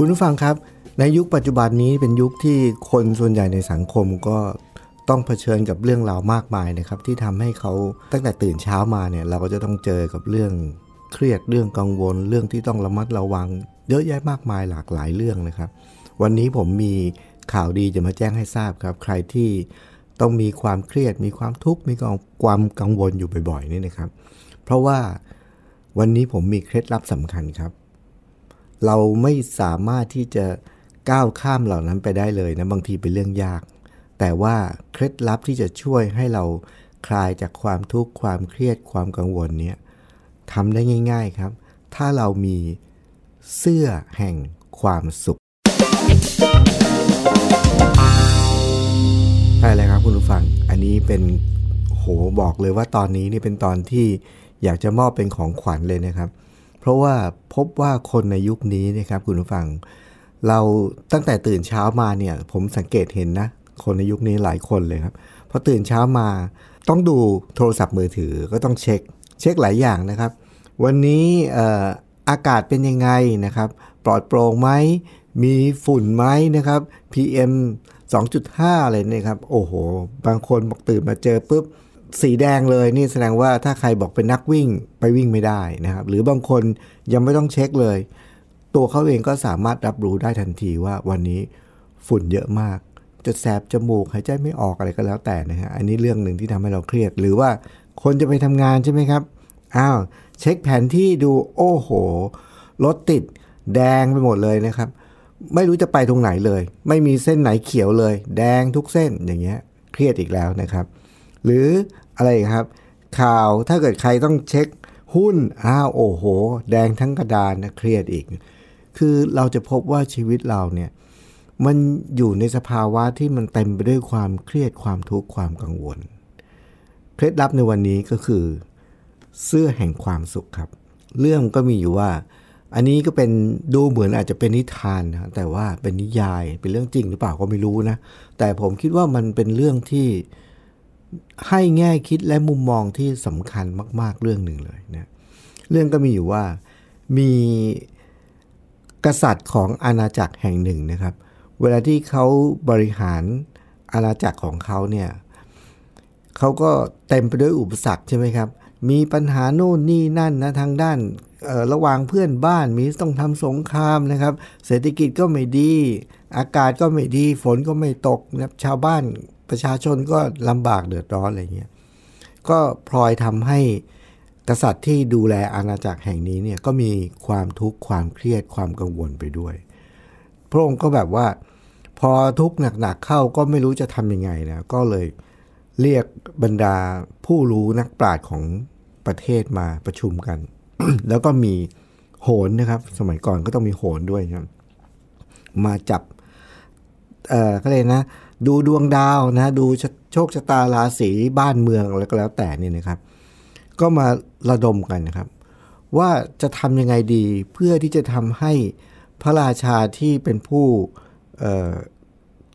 คุณผู้ฟังครับ ในยุคปัจจุบันนี้เป็นยุคที่คนส่วนใหญ่ในสังคมก็ต้องเผชิญกับเรื่องราวมากมายนะครับ ที่ทำให้เขาตั้งแต่ตื่นเช้ามาเนี่ย เราก็จะต้องเจอกับเรื่องเครียดเรื่องกังวล เรื่องที่ต้องระมัดระวัง เยอะแยะมากมายหลากหลายเรื่องนะครับ วันนี้ผมมีข่าวดีจะมาแจ้งให้ทราบครับ ใครที่ต้องมีความเครียด มีความทุกข์มีความกังวลอยู่บ่อยๆนี่นะครับ เพราะว่าวันนี้ผมมีเคล็ดลับสำคัญครับ เราไม่สามารถที่จะก้าวข้ามเหล่านั้นไปได้เลยนะบางทีเป็นเรื่องยาก แต่ว่าเคล็ดลับที่จะช่วยให้เราคลายจากความทุกข์ความเครียดความกังวลเนี้ยทำได้ง่าย ๆครับ ถ้าเรามีเสื้อแห่งความสุขใช่เลยครับคุณผู้ฟัง อันนี้เป็นโหบอกเลยว่าตอนนี้นี่เป็นตอนที่อยากจะมอบเป็นของขวัญเลยนะครับ เพราะว่าพบว่าคนในยุคนี้นะครับคุณผู้ฟัง เราตั้งแต่ตื่นเช้ามาเนี่ย ผมสังเกตเห็นนะ คนในยุคนี้หลายคนเลยครับพอตื่นเช้ามาต้องดูโทรศัพท์มือถือก็ต้องเช็ค เช็คหลายอย่างนะครับ วันนี้อากาศเป็นยังไงนะครับ ปลอดโปร่งไหมมีฝุ่นไหมนะครับ PM 2.5อะไรเนี่ยครับ โอ้โห บางคนบอกตื่นมาเจอปุ๊บ สีแดงเลยนี่แสดงว่าถ้าใครบอกเป็นนักวิ่งไปวิ่งไม่ได้นะครับ หรือบางคนยังไม่ต้องเช็คเลย ตัวเขาเองก็สามารถรับรู้ได้ทันทีว่าวันนี้ฝุ่นเยอะมาก จะแสบจมูกหายใจไม่ออกอะไรก็แล้วแต่นะฮะอันนี้เรื่องหนึ่งที่ทำให้เราเครียด หรือว่าคนจะไปทำงานใช่ไหมครับอ้าวเช็คแผนที่ดูโอ้โหรถติดแดงไปหมดเลยนะครับ ไม่รู้จะไปตรงไหนเลย ไม่มีเส้นไหนเขียวเลย แดงทุกเส้นอย่างเงี้ยเครียดอีกแล้วนะครับ หรืออะไรครับ ข่าวถ้าเกิดใครต้องเช็คหุ้นอ้าวโอ้โห แดงทั้งกระดานนะเครียดอีก คือเราจะพบว่าชีวิตเราเนี่ยมันอยู่ในสภาวะที่มันเต็มไปด้วยความเครียดความทุกข์ความกังวล เคล็ดลับในวันนี้ก็คือ เสื้อแห่งความสุขครับ เรื่องก็มีอยู่ว่า อันนี้ก็เป็นดูเหมือนอาจจะเป็นนิทานนะแต่ว่าเป็นนิยายเป็นเรื่องจริงหรือเปล่าก็ไม่รู้นะ แต่ผมคิดว่ามันเป็นเรื่องที่ ให้แง่คิดและมุมมองที่สำคัญมาก ๆ เรื่องหนึ่งเลยนะเรื่องก็มีอยู่ว่ามีกษัตริย์ของอาณาจักรแห่งหนึ่งนะครับ เวลาที่เขาบริหารอาณาจักรของเขาเนี่ยเขาก็เต็มไปด้วยอุปสรรคใช่ไหมครับ มีปัญหาโน่นนี่นั่นนะทางด้านระหว่างเพื่อนบ้านมีต้องทำสงครามนะครับ เศรษฐกิจก็ไม่ดี อากาศก็ไม่ดี ฝนก็ไม่ตกนะชาวบ้าน ประชาชนก็ลำบากเดือดร้อนอะไรเงี้ยก็พลอยทำให้กษัตริย์ที่ดูแลอาณาจักรแห่งนี้เนี่ยก็มีความทุกข์ความเครียดความกังวลไปด้วย พระองค์ก็แบบว่า พอทุกข์หนักๆเข้าก็ไม่รู้จะทำยังไงนะก็เลยเรียกบรรดาผู้รู้นักปราชญ์ของประเทศมาประชุมกัน แล้วก็มีโหนนะครับ สมัยก่อนก็ต้องมีโหนด้วยครับมาจับเอ่อก็เลยนะ ดูดวงดาวนะดูโชคชะตาราศีบ้านเมืองอะไรก็แล้วแต่นี่นะครับ ก็มาระดมกันนะครับ ว่าจะทำยังไงดีเพื่อที่จะทำให้พระราชาที่เป็นผู้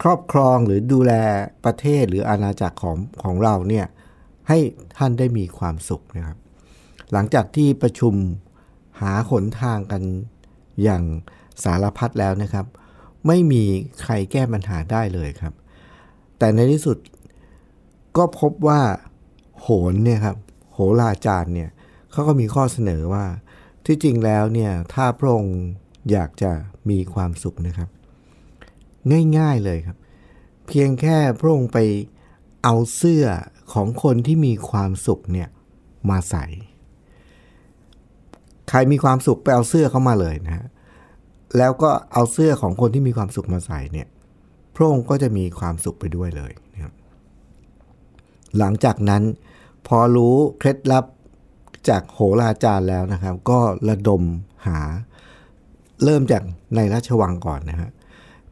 ครอบครองหรือดูแลประเทศหรืออาณาจักรของของเราเนี่ยให้ท่านได้มีความสุขนะครับ หลังจากที่ประชุมหาหนทางกันอย่างสารพัดแล้วนะครับ ไม่มีใครแก้ปัญหาได้เลยครับ แต่ในที่สุดก็พบว่าโหนเนี่ยครับโหราจารย์เนี่ยเขาก็มีข้อเสนอว่าที่จริงแล้วเนี่ยถ้าพระองค์อยากจะมีความสุขนะครับ ง่ายๆเลยครับ เพียงแค่พระองค์ไปเอาเสื้อของคนที่มีความสุขเนี่ยมาใส่ ใครมีความสุขไปเอาเสื้อเข้ามาเลยนะฮะแล้วก็เอาเสื้อของคนที่มีความสุขมาใส่เนี่ย พระองค์ก็จะมีความสุขไปด้วยเลยนะครับหลังจากนั้นพอรู้เคล็ดลับจากโหราจารย์แล้วนะครับ ก็ระดมหาเริ่มจากในราชวังก่อนนะฮะ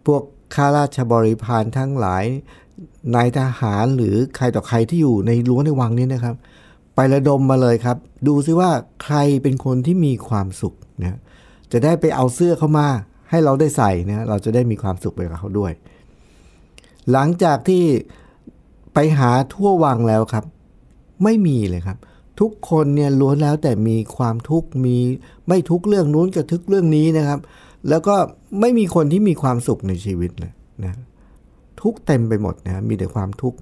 พวกข้าราชบริพารทั้งหลายนายทหารหรือใครต่อใครที่อยู่ในรั้วในวังนี้นะครับ ไประดมมาเลยครับ ดูซิว่าใครเป็นคนที่มีความสุขนะจะได้ไปเอาเสื้อเข้ามา ให้เราได้ใส่นะเราจะได้มีความสุขไปกับเขาด้วย หลังจากที่ไปหาทั่ววังแล้วครับ ไม่มีเลยครับ ทุกคนเนี่ยล้วนแล้วแต่มีความทุกข์มีไม่ทุกเรื่องนู้นกับทุกเรื่องนี้นะครับ แล้วก็ไม่มีคนที่มีความสุขในชีวิตเลยนะทุกเต็มไปหมดนะมีแต่ความทุกข์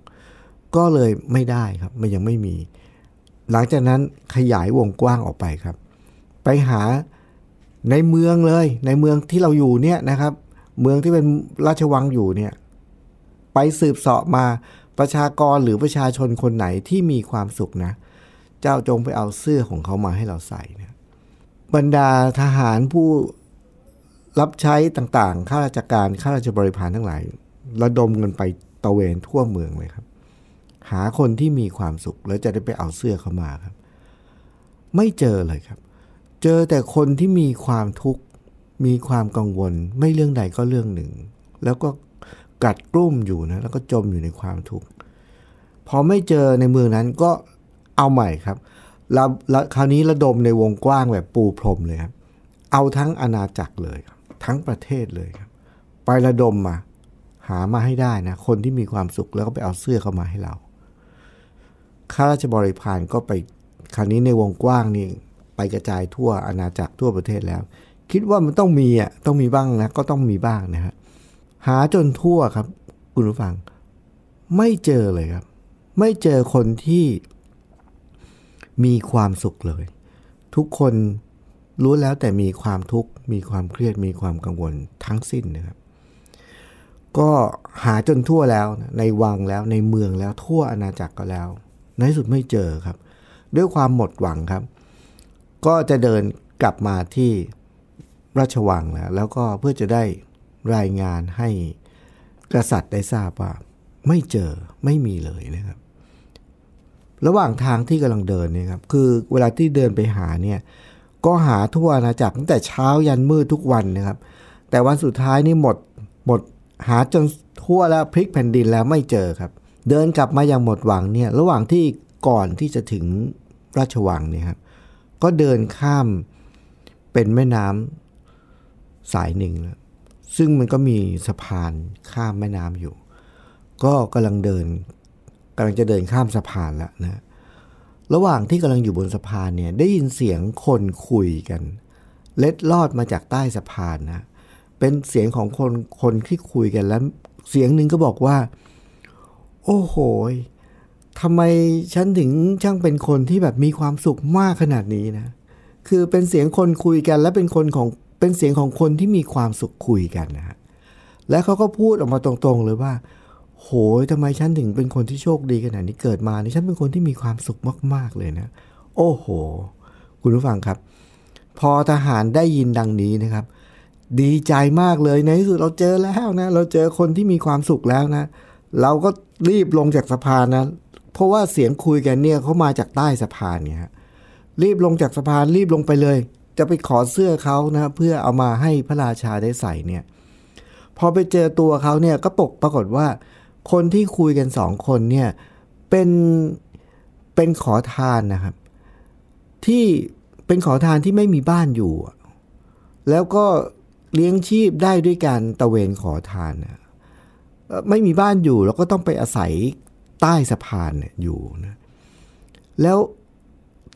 ก็เลยไม่ได้ครับ มันยังไม่มี หลังจากนั้นขยายวงกว้างออกไปครับ ไปหาในเมืองเลย ในเมืองที่เราอยู่เนี่ยนะครับ เมืองที่เป็นราชวังอยู่เนี่ย ไปสืบเสาะมาประชากรหรือประชาชนคนไหนที่มีความสุขนะ เจ้าจงไปเอาเสื้อของเขามาให้เราใส่นะบรรดาทหารผู้รับใช้ต่างๆ ข้าราชการ ข้าราชบริพารทั้งหลาย ระดมเงินไปตะเวนทั่วเมืองเลยครับ หาคนที่มีความสุขแล้วจะได้ไปเอาเสื้อเขามาครับ ไม่เจอเลยครับ เจอแต่คนที่มีความทุกข์ มีความกังวล ไม่เรื่องใดก็เรื่องหนึ่ง แล้วก็ กัดกลุ่มอยู่นะแล้วก็จมอยู่ในความทุกข์พอไม่เจอในเมืองนั้นก็เอาใหม่ครับแล้วคราวนี้ระดมในวงกว้างแบบปูพรมเลยครับ เอาทั้งอาณาจักรเลยครับ ทั้งประเทศเลยครับ ไประดมมา หามาให้ได้นะ คนที่มีความสุขแล้วก็ไปเอาเสื้อเข้ามาให้เราข้าราชบริพารก็ไปคราวนี้ในวงกว้างนี่ไปกระจายทั่วอาณาจักรทั่วประเทศแล้ว คิดว่ามันต้องมีอะต้องมีบ้างนะก็ต้องมีบ้างนะฮะ หาจนทั่วครับ คุณผู้ฟัง ไม่เจอเลยครับ ไม่เจอคนที่มีความสุขเลย ทุกคนรู้แล้วแต่มีความทุกข์มีความเครียดมีความกังวลทั้งสิ้นนะครับ ก็หาจนทั่วแล้วในวังแล้วในเมืองแล้วทั่วอาณาจักรก็แล้ว ในที่สุดไม่เจอครับ ด้วยความหมดหวังครับ ก็จะเดินกลับมาที่ราชวังแล้วแล้วก็เพื่อจะได้ รายงานให้กษัตริย์ได้ทราบว่า ไม่เจอไม่มีเลยนะครับ ระหว่างทางที่กำลังเดินเนี่ยครับคือเวลาที่เดินไปหาเนี่ยก็หาทั่วอาณาจักรตั้งแต่เช้ายันมืดทุกวันนะครับ แต่วันสุดท้ายนี่หมดหมดหาจนทั่วแล้วพลิกแผ่นดินแล้วไม่เจอครับ เดินกลับมาอย่างหมดหวังเนี่ยระหว่างที่ก่อนที่จะถึงราชวังเนี่ยครับก็เดินข้ามเป็นแม่น้ำสายหนึ่งแล้ว ซึ่งมันก็มีสะพานข้ามแม่น้ำอยู่ ก็กำลังเดินกำลังจะเดินข้ามสะพานแล้วนะระหว่างที่กำลังอยู่บนสะพานเนี่ยได้ยินเสียงคนคุยกัน เล็ดลอดมาจากใต้สะพานนะเป็นเสียงของคนคนที่คุยกันแล้วเสียงหนึ่งก็บอกว่า โอ้โหทำไมฉันถึงช่างเป็นคนที่แบบมีความสุขมากขนาดนี้นะ คือเป็นเสียงคนคุยกันและเป็นคนของ เป็นเสียงของคนที่มีความสุขคุยกันนะฮะและเขาก็พูดออกมาตรงๆเลยว่า โหยทำไมฉันถึงเป็นคนที่โชคดีขนาดนี้เกิดมานี่ฉันเป็นคนที่มีความสุขมาก ๆเลยนะ โอ้โห คุณผู้ฟังครับ พอทหารได้ยินดังนี้นะครับ ดีใจมากเลยในที่สุดเราเจอแล้วนะ เราเจอคนที่มีความสุขแล้วนะ เราก็รีบลงจากสะพานนะ เพราะว่าเสียงคุยกันเนี่ยเขามาจากใต้สะพานเนี่ยรีบลงจากสะพานรีบลงไปเลย จะไปขอเสื้อเขานะเพื่อเอามาให้พระราชาได้ใส่เนี่ยพอไปเจอตัวเขาเนี่ยก็ปกปรากฏว่า คนที่คุยกันสองคนเนี่ยเป็นเป็นขอทานนะครับ ที่เป็นขอทานที่ไม่มีบ้านอยู่ แล้วก็เลี้ยงชีพได้ด้วยการตะเวนขอทานนะไม่มีบ้านอยู่แล้วก็ต้องไปอาศัยใต้สะพานเนี่ยอยู่นะแล้ว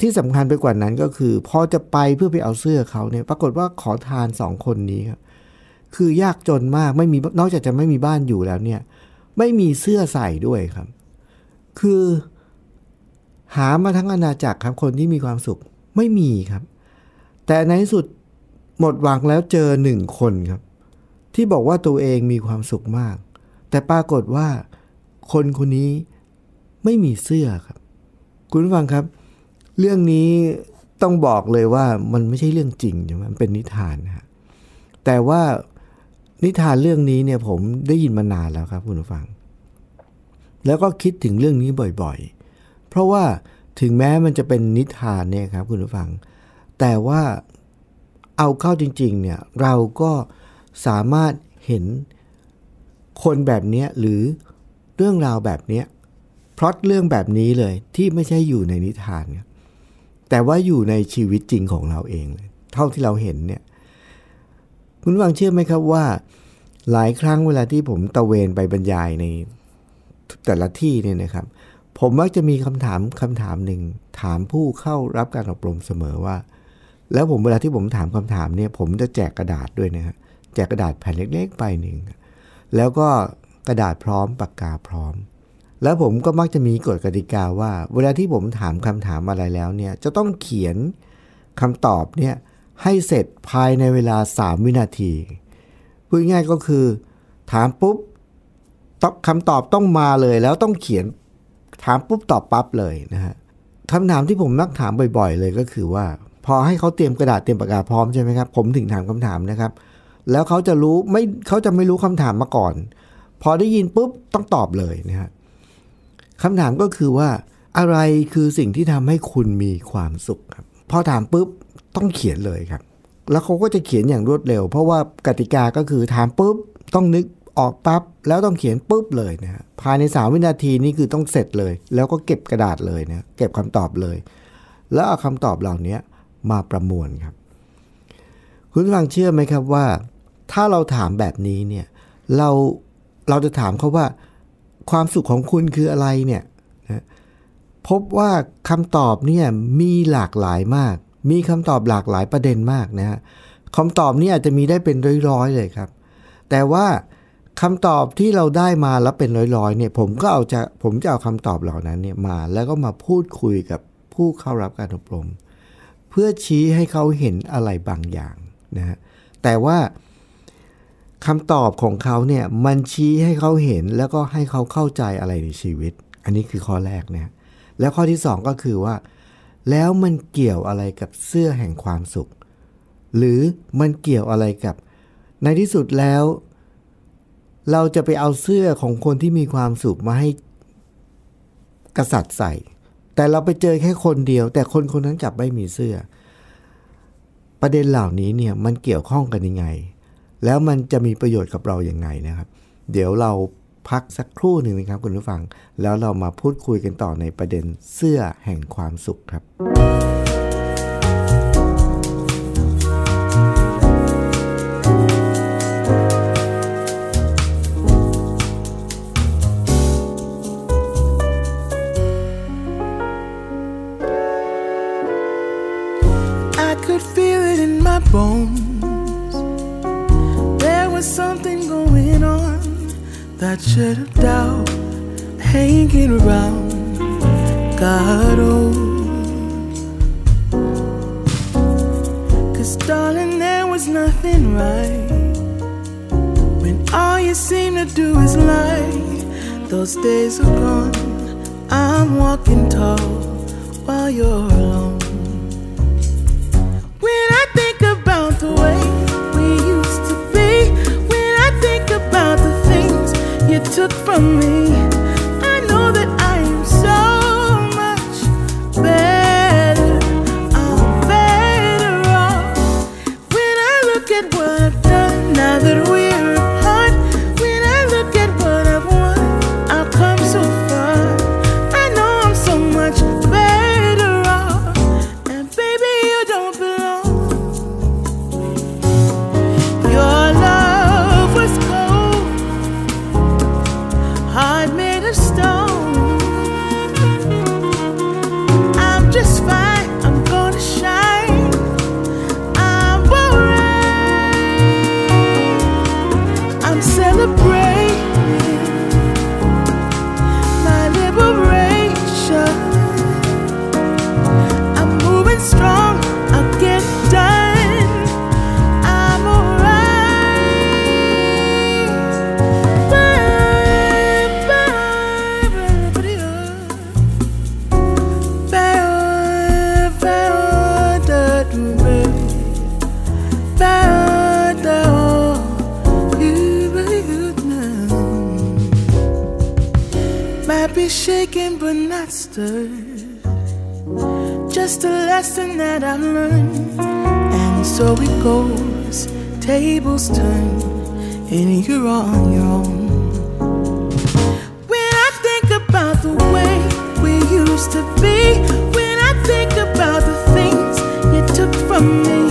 ที่สำคัญไปกว่านั้นก็คือ พอจะไปเพื่อไปเอาเสื้อเขาเนี่ย ปรากฏว่าขอทานสองคนนี้ครับคือยากจนมากไม่มีนอกจากจะไม่มีบ้านอยู่แล้วเนี่ย ไม่มีเสื้อใส่ด้วยครับ คือ หามาทั้งอาณาจักรครับ คนที่มีความสุขไม่มีครับ แต่ในที่สุดหมดหวังแล้วเจอหนึ่งคนครับ ที่บอกว่าตัวเองมีความสุขมาก แต่ปรากฏว่าคนคนนี้ไม่มีเสื้อครับ คุณฟังครับ เรื่องนี้ต้องบอกเลยว่ามันไม่ใช่เรื่องจริงใช่ไหมมันเป็นนิทานนะฮะแต่ว่านิทานเรื่องนี้เนี่ยผมได้ยินมานานแล้วครับคุณผู้ฟัง แล้วก็คิดถึงเรื่องนี้บ่อยๆ เพราะว่าถึงแม้มันจะเป็นนิทานเนี่ยครับคุณผู้ฟัง แต่ว่าเอาเข้าจริง ๆ เนี่ยเราก็สามารถเห็นคนแบบนี้หรือเรื่องราวแบบนี้พล็อตเรื่องแบบนี้เลยที่ไม่ใช่อยู่ในนิทานเนี่ย แต่ว่าอยู่ในชีวิตจริงของเราเอง เท่าที่เราเห็นเนี่ย คุณฟังเชื่อไหมครับว่า หลายครั้งเวลาที่ผมตะเวนไปบรรยายในแต่ละที่เนี่ยนะครับ ผมมักจะมีคำถามคำถามหนึ่งถามผู้เข้ารับการอบรมเสมอว่า แล้วผมเวลาที่ผมถามคำถามเนี่ย ผมจะแจกกระดาษด้วยนะฮะแจกกระดาษแผ่นเล็กๆไปหนึ่งแล้วก็กระดาษพร้อมปากกาพร้อม แล้วผมก็มักจะมีกฎกติกาว่า เวลาที่ผมถามคำถามอะไรแล้วเนี่ยจะต้องเขียนคำตอบเนี่ยให้เสร็จภายในเวลา 3 วินาที พูดง่ายก็คือ ถามปุ๊บคำตอบต้องมาเลยแล้วต้องเขียนถามปุ๊บตอบปั๊บเลยนะฮะคำถามที่ผมมักถามบ่อย ๆ เลยก็คือว่า พอให้เขาเตรียมกระดาษเตรียมปากกาพร้อมใช่ไหมครับผมถึงถามคำถามนะครับ แล้วเขาจะรู้ไม่เขาจะไม่รู้คำถามมาก่อน พอได้ยินปุ๊บต้องตอบเลยนะฮะ คำถามก็คือว่า อะไรคือสิ่งที่ทำให้คุณมีความสุขครับ พอถามปุ๊บต้องเขียนเลยครับ แล้วเขาก็จะเขียนอย่างรวดเร็ว เพราะว่ากติกาก็คือถามปุ๊บต้องนึกออกปั๊บแล้วต้องเขียนปุ๊บเลยนะฮะภายในสามวินาทีนี่คือต้องเสร็จเลย แล้วก็เก็บกระดาษเลยนะเก็บคำตอบเลย แล้วเอาคำตอบเหล่านี้มาประมวลครับ คุณฟังเชื่อไหมครับว่า ถ้าเราถามแบบนี้เนี่ยเราเราจะถามเขาว่า ความสุขของคุณคืออะไรเนี่ยนะพบว่าคำตอบเนี่ยมีหลากหลายมาก มีคำตอบหลากหลายประเด็นมากนะฮะคำตอบนี้อาจจะมีได้เป็นร้อยๆเลยครับ แต่ว่าคำตอบที่เราได้มาแล้วเป็นร้อยๆเนี่ยผมก็เอาจะผมจะเอาคำตอบเหล่านั้นเนี่ยมา แล้วก็มาพูดคุยกับผู้เข้ารับการอบรม เพื่อชี้ให้เขาเห็นอะไรบางอย่างนะฮะแต่ว่า คำตอบของเขาเนี่ยมันชี้ให้เขาเห็นแล้วก็ให้เขาเข้าใจอะไรในชีวิต อันนี้คือข้อแรกเนะแล้วข้อที่สองก็คือว่า แล้วมันเกี่ยวอะไรกับเสื้อแห่งความสุข หรือมันเกี่ยวอะไรกับ ในที่สุดแล้ว เราจะไปเอาเสื้อของคนที่มีความสุขมาให้กษัตริย์ใส่ แต่เราไปเจอแค่คนเดียว แต่คนคนนั้นกลับไม่มีเสื้อ ประเด็นเหล่านี้เนี่ยมันเกี่ยวข้องกันยังไง แล้วมันจะมีประโยชน์กับเราอย่างไงนะครับ เดี๋ยวเราพักสักครู่หนึ่งนะครับคุณผู้ฟัง แล้วเรามาพูดคุยกันต่อในประเด็นเสื้อแห่งความสุขครับ Cause darling, there was nothing right. When all you seem to do is lie. Those days are gone. I'm walking tall while you're alone. When I think about the way we used to be, when I think about the things you took from me, goes, tables turn, and you're on your own. When I think about the way we used to be, when I think about the things you took from me,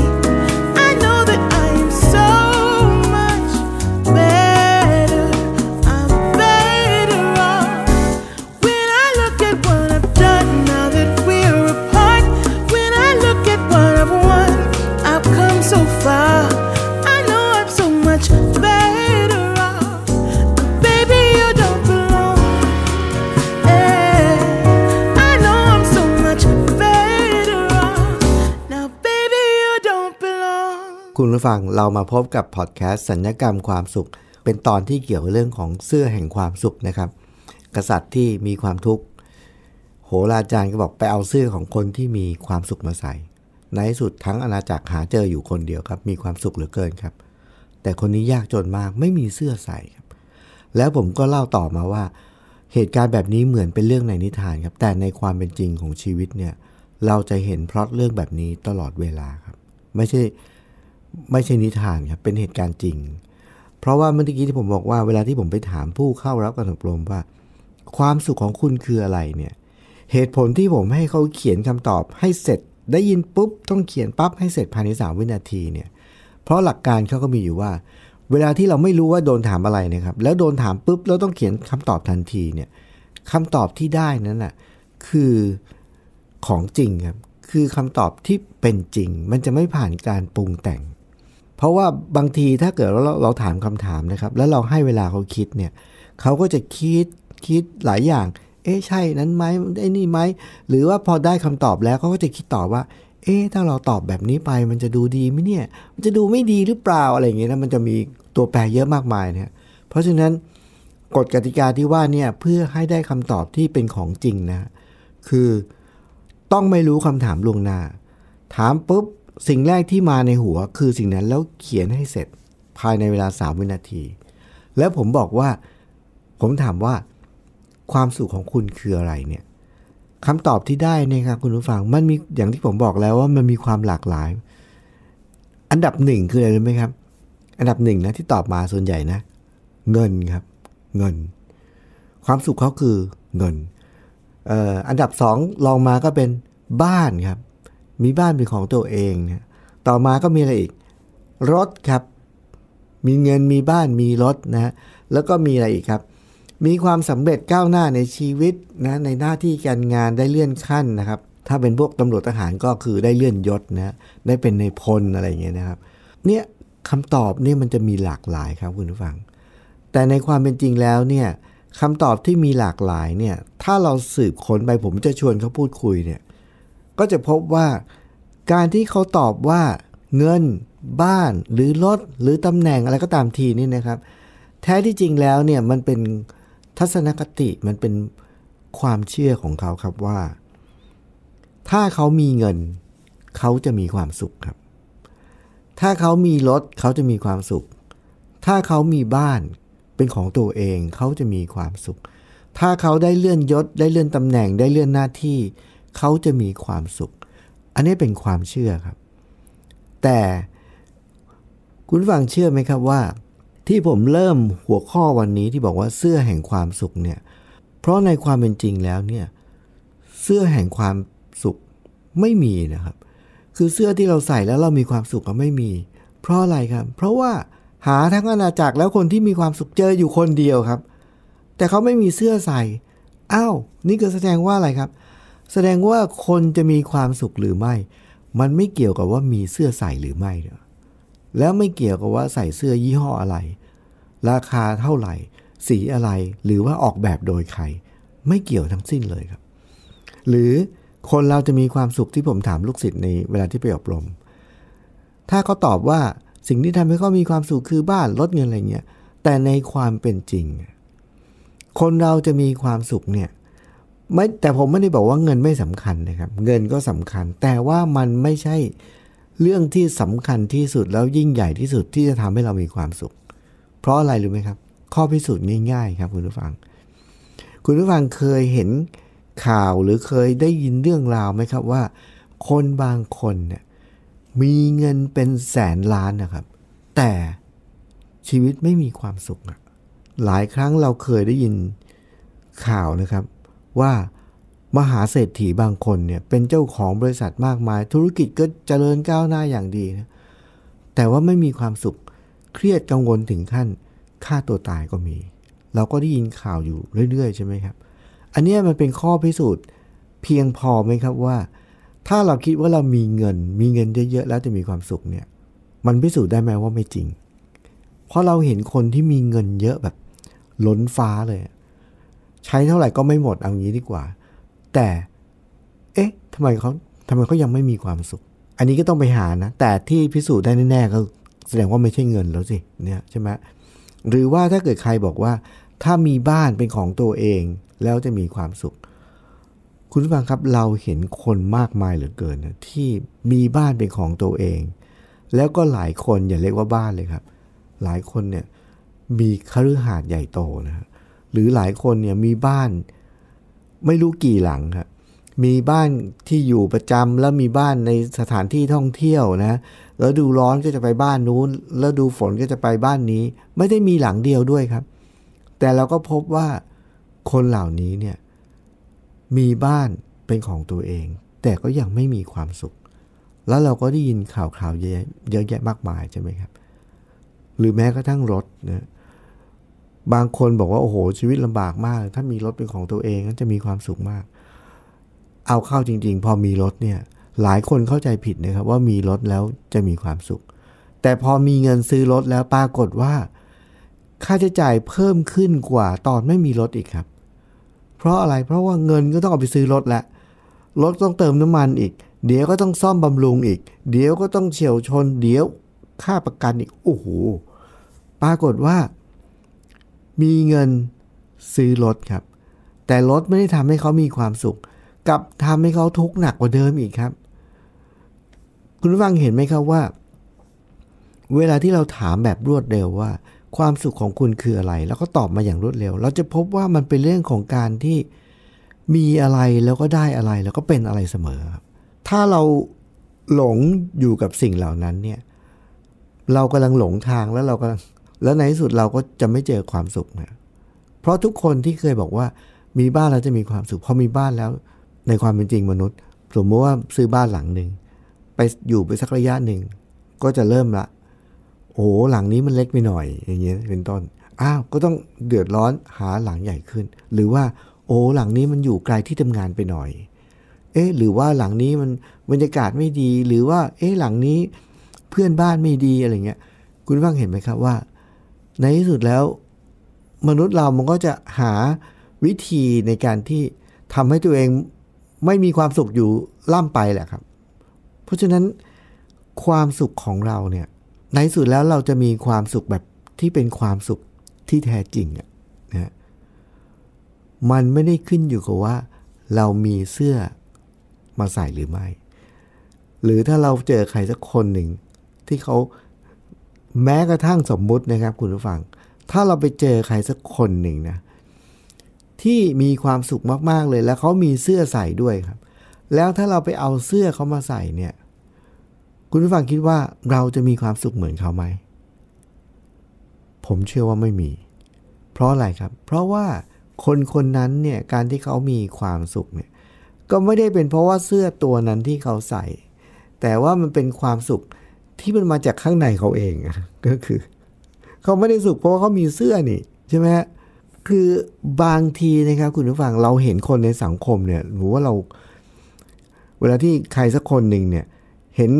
ผู้ฟังเรามาพบกับพอดแคสต์สัญญกรรมความสุข เป็นตอนที่เกี่ยวเรื่องของเสื้อแห่งความสุขนะครับ กษัตริย์ที่มีความทุกข์โหราจารย์ก็บอกไปเอาเสื้อของคนที่มีความสุขมาใส่ ในที่สุดทั้งอาณาจักรหาเจออยู่คนเดียวครับ มีความสุขเหลือเกินครับ แต่คนนี้ยากจนมากไม่มีเสื้อใส่ครับ แล้วผมก็เล่าต่อมาว่า เหตุการณ์แบบนี้เหมือนเป็นเรื่องในนิทานครับ แต่ในความเป็นจริงของชีวิตเนี่ยเราจะเห็นพล็อตเรื่องแบบนี้ตลอดเวลาครับ ไม่ใช่ ไม่ใช่นิทานครับเป็นเหตุการณ์จริง เพราะว่าเมื่อกี้ที่ผมบอกว่าเวลาที่ผมไปถามผู้เข้ารับการอบรมว่า ความสุขของคุณคืออะไรเนี่ยเหตุผลที่ผมให้เขาเขียนคำตอบให้เสร็จได้ยินปุ๊บต้องเขียนปั๊บให้เสร็จภายใน3วินาทีเนี่ยเพราะหลักการเขาก็มีอยู่ว่า เวลาที่เราไม่รู้ว่าโดนถามอะไรนะครับ แล้วโดนถามปุ๊บแล้วต้องเขียนคำตอบทันทีเนี่ยคำตอบที่ได้นั้นน่ะคือของจริงครับคือคำตอบที่เป็นจริง มันจะไม่ผ่านการปรุงแต่ง เพราะว่าบางทีถ้าเกิดว่าเราเราถามคำถามนะครับ แล้วเราให้เวลาเขาคิดเนี่ยเขาก็จะคิดคิดหลายอย่าง เอ๊ะใช่นั้นไหมไอ้นี่ไหมหรือว่าพอได้คำตอบแล้วเขาก็จะคิดต่อว่า เอ๊ะถ้าเราตอบแบบนี้ไป มันจะดูดีไหมเนี่ย มันจะดูไม่ดีหรือเปล่าอะไรอย่างเงี้ยนะมันจะมีตัวแปรเยอะมากมายเนะเพราะฉะนั้นกฎกติกาที่ว่าเนี่ยเพื่อให้ได้คำตอบที่เป็นของจริงนะ คือต้องไม่รู้คำถามล่วงหน้า ถามปุ๊บ สิ่งแรกที่มาในหัวคือสิ่งนั้นแล้วเขียนให้เสร็จภายในเวลา 3 วินาที แล้วผมบอกว่า ผมถามว่า ความสุขของคุณคืออะไรเนี่ยคำตอบที่ได้เนี่ยครับคุณผู้ฟังมันมีอย่างที่ผมบอกแล้วว่ามันมีความหลากหลาย อันดับหนึ่งคืออะไรรู้ไหมครับ อันดับหนึ่งนะที่ตอบมาส่วนใหญ่นะ เงินครับ เงิน ความสุขเขาคือเงินอออันดับสองลองมาก็เป็นบ้านครับ มีบ้านเป็นของตัวเองนะต่อมาก็มีอะไรอีก รถครับ มีเงินมีบ้านมีรถนะแล้วก็มีอะไรอีกครับ มีความสำเร็จก้าวหน้าในชีวิตนะในหน้าที่การงานได้เลื่อนขั้นนะครับ ถ้าเป็นพวกตำรวจทหารก็คือได้เลื่อนยศนะได้เป็นในพลอะไรอย่างเงี้ยนะครับ เนี่ยคำตอบเนี่ยมันจะมีหลากหลายครับคุณผู้ฟัง แต่ในความเป็นจริงแล้วเนี่ยคำตอบที่มีหลากหลายเนี่ยถ้าเราสืบค้นไปผมจะชวนเขาพูดคุยเนี่ย ก็จะพบว่า การที่เขาตอบว่าเงิน บ้านหรือรถหรือตำแหน่งอะไรก็ตามทีนี่นะครับ แท้ที่จริงแล้วเนี่ยมันเป็นทัศนคติมันเป็นความเชื่อของเขาครับว่า ถ้าเขามีเงิน เขาจะมีความสุขครับ ถ้าเขามีรถเขาจะมีความสุข ถ้าเขามีบ้านเป็นของตัวเองเขาจะมีความสุข ถ้าเขาได้เลื่อนยศได้เลื่อนตำแหน่งได้เลื่อนหน้าที่ เขาจะมีความสุข อันนี้เป็นความเชื่อครับ แต่คุณฟังเชื่อไหมครับว่า ที่ผมเริ่มหัวข้อวันนี้ที่บอกว่าเสื้อแห่งความสุขเนี่ย เพราะในความเป็นจริงแล้วเนี่ยเสื้อแห่งความสุขไม่มีนะครับ คือเสื้อที่เราใส่แล้วเรามีความสุขก็ไม่มี เพราะอะไรครับ เพราะว่าหาทั้งอาณาจักรแล้วคนที่มีความสุขเจออยู่คนเดียวครับ แต่เขาไม่มีเสื้อใส่อ้าวนี่ก็แสดงว่าอะไรครับ แสดงว่าคนจะมีความสุขหรือไม่ มันไม่เกี่ยวกับว่ามีเสื้อใส่หรือไม่เนอะแล้วไม่เกี่ยวกับว่าใส่เสื้อยี่ห้ออะไร ราคาเท่าไหร่ สีอะไรหรือว่าออกแบบโดยใคร ไม่เกี่ยวทั้งสิ้นเลยครับ หรือคนเราจะมีความสุขที่ผมถามลูกศิษย์ในเวลาที่ไปอบรม ถ้าเขาตอบว่าสิ่งที่ทำให้เขามีความสุขคือบ้านรถเงินอะไรเงี้ยแต่ในความเป็นจริง คนเราจะมีความสุขเนี่ย ไม่แต่ผมไม่ได้บอกว่าเงินไม่สำคัญนะครับ เงินก็สำคัญ แต่ว่ามันไม่ใช่เรื่องที่สำคัญที่สุดแล้วยิ่งใหญ่ที่สุดที่จะทำให้เรามีความสุข เพราะอะไรรู้ไหมครับ ข้อพิสูจน์ง่ายๆครับคุณผู้ฟัง คุณผู้ฟังเคยเห็นข่าวหรือเคยได้ยินเรื่องราวไหมครับว่า คนบางคนเนี่ยมีเงินเป็นแสนล้านนะครับ แต่ชีวิตไม่มีความสุขหลายครั้งเราเคยได้ยินข่าวนะครับ ว่ามหาเศรษฐีบางคนเนี่ยเป็นเจ้าของบริษัทมากมาย ธุรกิจก็เจริญก้าวหน้าอย่างดีนะแต่ว่าไม่มีความสุขเครียดกังวลถึงขั้นฆ่าตัวตายก็มี เราก็ได้ยินข่าวอยู่เรื่อยๆ ใช่ไหมครับ อันนี้มันเป็นข้อพิสูจน์เพียงพอไหมครับว่า ถ้าเราคิดว่าเรามีเงิน มีเงินเยอะๆแล้วจะมีความสุขเนี่ย มันพิสูจน์ได้ไหมว่าไม่จริง เพราะเราเห็นคนที่มีเงินเยอะแบบล้นฟ้าเลย ใช้เท่าไหร่ก็ไม่หมดเอางี้ดีกว่า แต่ เอ๊ะทำไมเขาทำไมเขายังไม่มีความสุข อันนี้ก็ต้องไปหานะ แต่ที่พิสูจน์ได้แน่ๆก็แสดงว่าไม่ใช่เงินแล้วสิเนี่ยใช่ไหมหรือว่าถ้าเกิดใครบอกว่า ถ้ามีบ้านเป็นของตัวเองแล้วจะมีความสุข คุณผู้ฟังครับเราเห็นคนมากมายเหลือเกินนะที่มีบ้านเป็นของตัวเอง แล้วก็หลายคนอย่าเรียกว่าบ้านเลยครับ หลายคนเนี่ยมีคฤหาสน์ใหญ่โตนะฮะ หรือหลายคนเนี่ยมีบ้าน ไม่รู้กี่หลังครับมีบ้านที่อยู่ประจำแล้วมีบ้านในสถานที่ท่องเที่ยวนะ แล้วดูร้อนก็จะไปบ้านนู้น แล้วดูฝนก็จะไปบ้านนี้ ไม่ได้มีหลังเดียวด้วยครับ แต่เราก็พบว่าคนเหล่านี้เนี่ยมีบ้านเป็นของตัวเอง แต่ก็ยังไม่มีความสุข แล้วเราก็ได้ยินข่าวข่าวเยอะเยอะแยะมากมายใช่ไหมครับ หรือแม้กระทั่งรถนะ บางคนบอกว่าโอ้โหชีวิตลำบากมาก ถ้ามีรถเป็นของตัวเองก็จะมีความสุขมาก เอาเข้าจริง ๆ พอมีรถเนี่ยหลายคนเข้าใจผิดนะครับว่ามีรถแล้วจะมีความสุข แต่พอมีเงินซื้อรถแล้วปรากฏว่า ค่าใช้จ่ายเพิ่มขึ้นกว่าตอนไม่มีรถอีกครับ เพราะอะไรเพราะว่าเงินก็ต้องเอาไปซื้อรถละรถต้องเติมน้ำมันอีก เดี๋ยวก็ต้องซ่อมบำรุงอีก เดี๋ยวก็ต้องเฉียวชน เดี๋ยวค่าประกันอีกโอ้โหปรากฏว่า มีเงินซื้อรถครับ แต่รถไม่ได้ทำให้เขามีความสุขกลับทำให้เขาทุกข์หนักกว่าเดิมอีกครับ คุณฟังเห็นไหมครับว่า เวลาที่เราถามแบบรวดเร็วว่า ความสุขของคุณคืออะไร แล้วก็ตอบมาอย่างรวดเร็ว เราจะพบว่ามันเป็นเรื่องของการที่มีอะไรแล้วก็ได้อะไรแล้วก็เป็นอะไรเสมอ ถ้าเราหลงอยู่กับสิ่งเหล่านั้นเนี่ย เรากำลังหลงทางแล้วเรากำลัง แล้วในที่สุดเราก็จะไม่เจอความสุขนะเพราะทุกคนที่เคยบอกว่ามีบ้านแล้วจะมีความสุขพอมีบ้านแล้วในความเป็นจริงมนุษย์ สมมติว่าซื้อบ้านหลังหนึ่งไปอยู่ไปสักระยะหนึ่ง ก็จะเริ่มละ โอ้หลังนี้มันเล็กไปหน่อย อย่างเงี้ยเป็นต้นอ้าวก็ต้องเดือดร้อนหาหลังใหญ่ขึ้น หรือว่าโอ้หลังนี้มันอยู่ไกลที่ทำงานไปหน่อย เอ๊ะหรือว่าหลังนี้มันบรรยากาศไม่ดี หรือว่า เอ๊ะหลังนี้เพื่อนบ้านไม่ดีอะไรเงี้ย คุณฟังเห็นไหมครับว่า ในที่สุดแล้ว มนุษย์เรามันก็จะหาวิธีในการที่ทำให้ตัวเองไม่มีความสุขอยู่ล่ำไปแหละครับ เพราะฉะนั้นความสุขของเราเนี่ย ในที่สุดแล้วเราจะมีความสุขแบบที่เป็นความสุขที่แท้จริงอะนะมันไม่ได้ขึ้นอยู่กับว่า เรามีเสื้อมาใส่หรือไม่ หรือถ้าเราเจอใครสักคนหนึ่งที่เขา แม้กระทั่งสมมุตินะครับคุณผู้ฟัง ถ้าเราไปเจอใครสักคนหนึ่งนะที่มีความสุขมากๆเลย แล้วเขามีเสื้อใส่ด้วยครับ แล้วถ้าเราไปเอาเสื้อเขามาใส่เนี่ย คุณผู้ฟังคิดว่าเราจะมีความสุขเหมือนเขาไหม ผมเชื่อว่าไม่มี เพราะอะไรครับ เพราะว่าคนคนนั้นเนี่ยการที่เขามีความสุขเนี่ย ก็ไม่ได้เป็นเพราะว่าเสื้อตัวนั้นที่เขาใส่ แต่ว่ามันเป็นความสุข ที่มันมาจากข้างในเขาเองก็คือ เขาไม่ได้สุขเพราะเขามีเสื้อนี่ใช่ไหมคือบางทีนะครับ คุณผู้ฟังเราเห็นคนในสังคมเนี่ยหรือว่าเรา เวลาที่ใครสักคนหนึ่งเนี่ย เห็น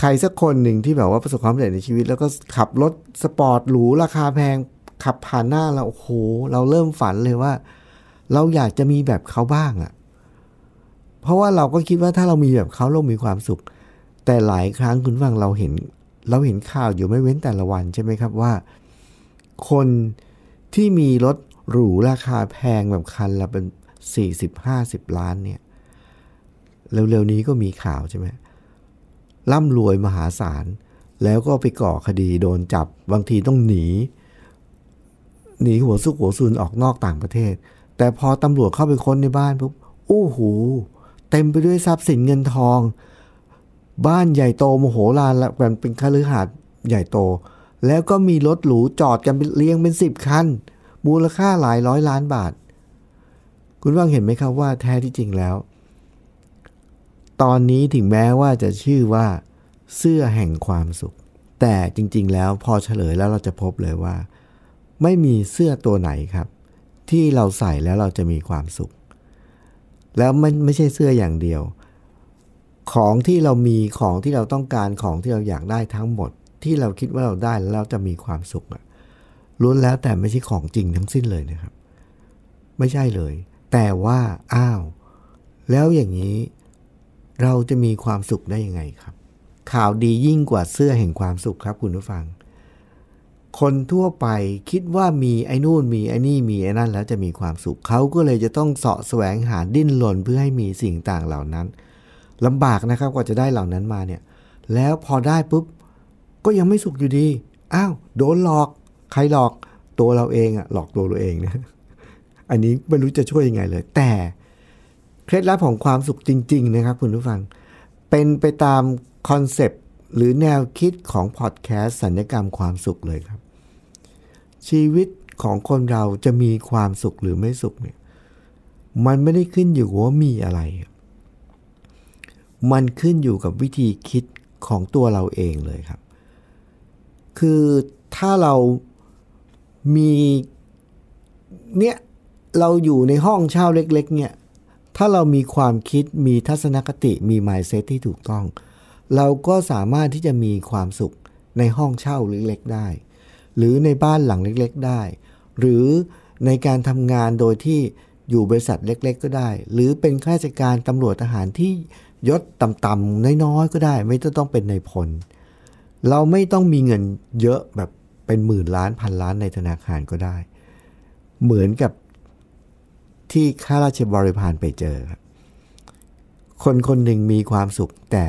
ใครสักคนหนึ่งที่แบบว่าประสบความสำเร็จในชีวิต แล้วก็ขับรถสปอร์ตหรูราคาแพงขับผ่านหน้าเราโอ้โหเราเริ่มฝันเลยว่า เราอยากจะมีแบบเขาบ้างอะ่ะ เพราะว่าเราก็คิดว่าถ้าเรามีแบบเขาเรามีความสุข แต่หลายครั้งคุณฟังเราเห็น เราเห็นข่าวอยู่ไม่เว้นแต่ละวันใช่ไหมครับว่า คนที่มีรถหรูราคาแพงแบบคันละเป็นสี่สิบห้าสิบล้านเนี่ยเร็วๆนี้ก็มีข่าวใช่ไหมร่ำรวยมหาศาล แล้วก็ไปก่อคดีโดนจับบางทีต้องหนี หนีหัวซุกหัวซุนออกนอกต่างประเทศ แต่พอตำรวจเข้าไปค้นในบ้านปุ๊บ โอ้โห เต็มไปด้วยทรัพย์สินเงินทอง บ้านใหญ่โตโมโหลานละเป็นเป็นคฤหาสน์ใหญ่โต แล้วก็มีรถหรูจอดกันเป็นเรียงเป็นสิบคัน มูลค่าหลายร้อยล้านบาท คุณว่างเห็นไหมครับว่าแท้ที่จริงแล้ว ตอนนี้ถึงแม้ว่าจะชื่อว่าเสื้อแห่งความสุข แต่จริง ๆ แล้วพอเฉลยแล้วเราจะพบเลยว่า ไม่มีเสื้อตัวไหนครับ ที่เราใส่แล้วเราจะมีความสุข แล้วมันไม่ใช่เสื้ออย่างเดียว ของที่เรามีของที่เราต้องการของที่เราอยากได้ทั้งหมด ที่เราคิดว่าเราได้แล้วเราจะมีความสุขอะล้วนแล้วแต่ไม่ใช่ของจริงทั้งสิ้นเลยนะครับ ไม่ใช่เลย แต่ว่าอ้าว แล้วอย่างนี้เราจะมีความสุขได้ยังไงครับ ข่าวดียิ่งกว่าเสื้อแห่งความสุขครับคุณผู้ฟัง คนทั่วไปคิดว่ามีไอ้นู่นมีไอ้นี่มีไอ้นั่นแล้วจะมีความสุขเขาก็เลยจะต้องเสาะแสวงหาดิ้นรนเพื่อให้มีสิ่งต่างเหล่านั้น ลำบากนะครับกว่าจะได้เหล่านั้นมาเนี่ย แล้วพอได้ปุ๊บ ก็ยังไม่สุขอยู่ดี อ้าว โดนหลอก ใครหลอกตัวเราเองอะหลอกตัวเราเองนะอันนี้ไม่รู้จะช่วยยังไงเลย แต่เคล็ดลับของความสุขจริง ๆ นะครับ คุณผู้ฟัง เป็นไปตามconcept หรือแนวคิดของพอดแคสต์ศัลยกรรมความสุขเลยครับ ชีวิตของคนเราจะมีความสุขหรือไม่สุขเนี่ย มันไม่ได้ขึ้นอยู่ว่ามีอะไร มันขึ้นอยู่กับวิธีคิดของตัวเราเองเลยครับ คือถ้าเรามีเนี่ยเราอยู่ในห้องเช่าเล็ก ๆ เนี่ย ถ้าเรามีความคิดมีทัศนคติมี mindset ที่ถูกต้อง เราก็สามารถที่จะมีความสุขในห้องเช่าเล็ก ๆ ได้ หรือในบ้านหลังเล็ก ๆ ได้ หรือในการทำงานโดยที่อยู่บริษัทเล็ก ๆ ก็ได้ หรือเป็นข้าราชการตำรวจทหารที่ ยศต่ำๆน้อยๆก็ได้ ไม่ต้องเป็นในพล เราไม่ต้องมีเงินเยอะแบบเป็นหมื่นล้านพันล้านในธนาคารก็ได้ เหมือนกับที่ข้าราชบริพารไปเจอครับคนคนหนึ่งมีความสุขแต่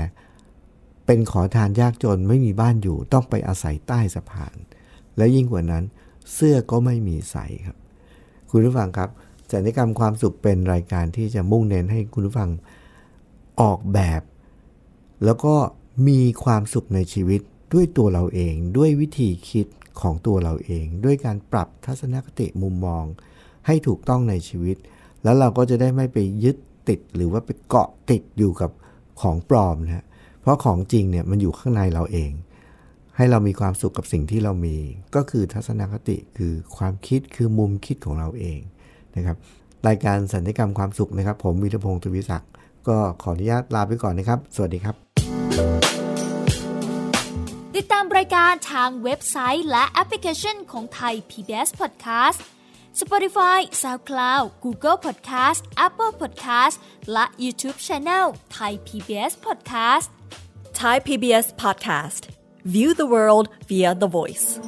เป็นขอทานยากจนไม่มีบ้านอยู่ ต้องไปอาศัยใต้สะพาน และยิ่งกว่านั้น เสื้อก็ไม่มีใส่ครับ คุณผู้ฟังครับสัญญกรรมความสุขเป็นรายการที่จะมุ่งเน้นให้คุณผู้ฟัง ออกแบบ แล้วก็มีความสุขในชีวิตด้วยตัวเราเอง ด้วยวิธีคิดของตัวเราเอง ด้วยการปรับทัศนคติมุมมอง ให้ถูกต้องในชีวิต แล้วเราก็จะได้ไม่ไปยึดติดหรือว่าไปเกาะติดอยู่กับของปลอมนะเพราะของจริงเนี่ยมันอยู่ข้างในเราเอง ให้เรามีความสุขกับสิ่งที่เรามี ก็คือทัศนคติคือความคิดคือมุมคิดของเราเองนะครับรายการสัญญกรรมความสุขนะครับ ผมวีรพงศ์ทวีศักดิ์ ก็ขออนุญาตลาไปก่อนนะครับ สวัสดีครับ ติดตามรายการทางเว็บไซต์และแอปพลิเคชันของไทย PBS Podcast Spotify SoundCloud Google Podcast Apple Podcast และ YouTube Channel Thai PBS Podcast Thai PBS podcast. View the world via the voice.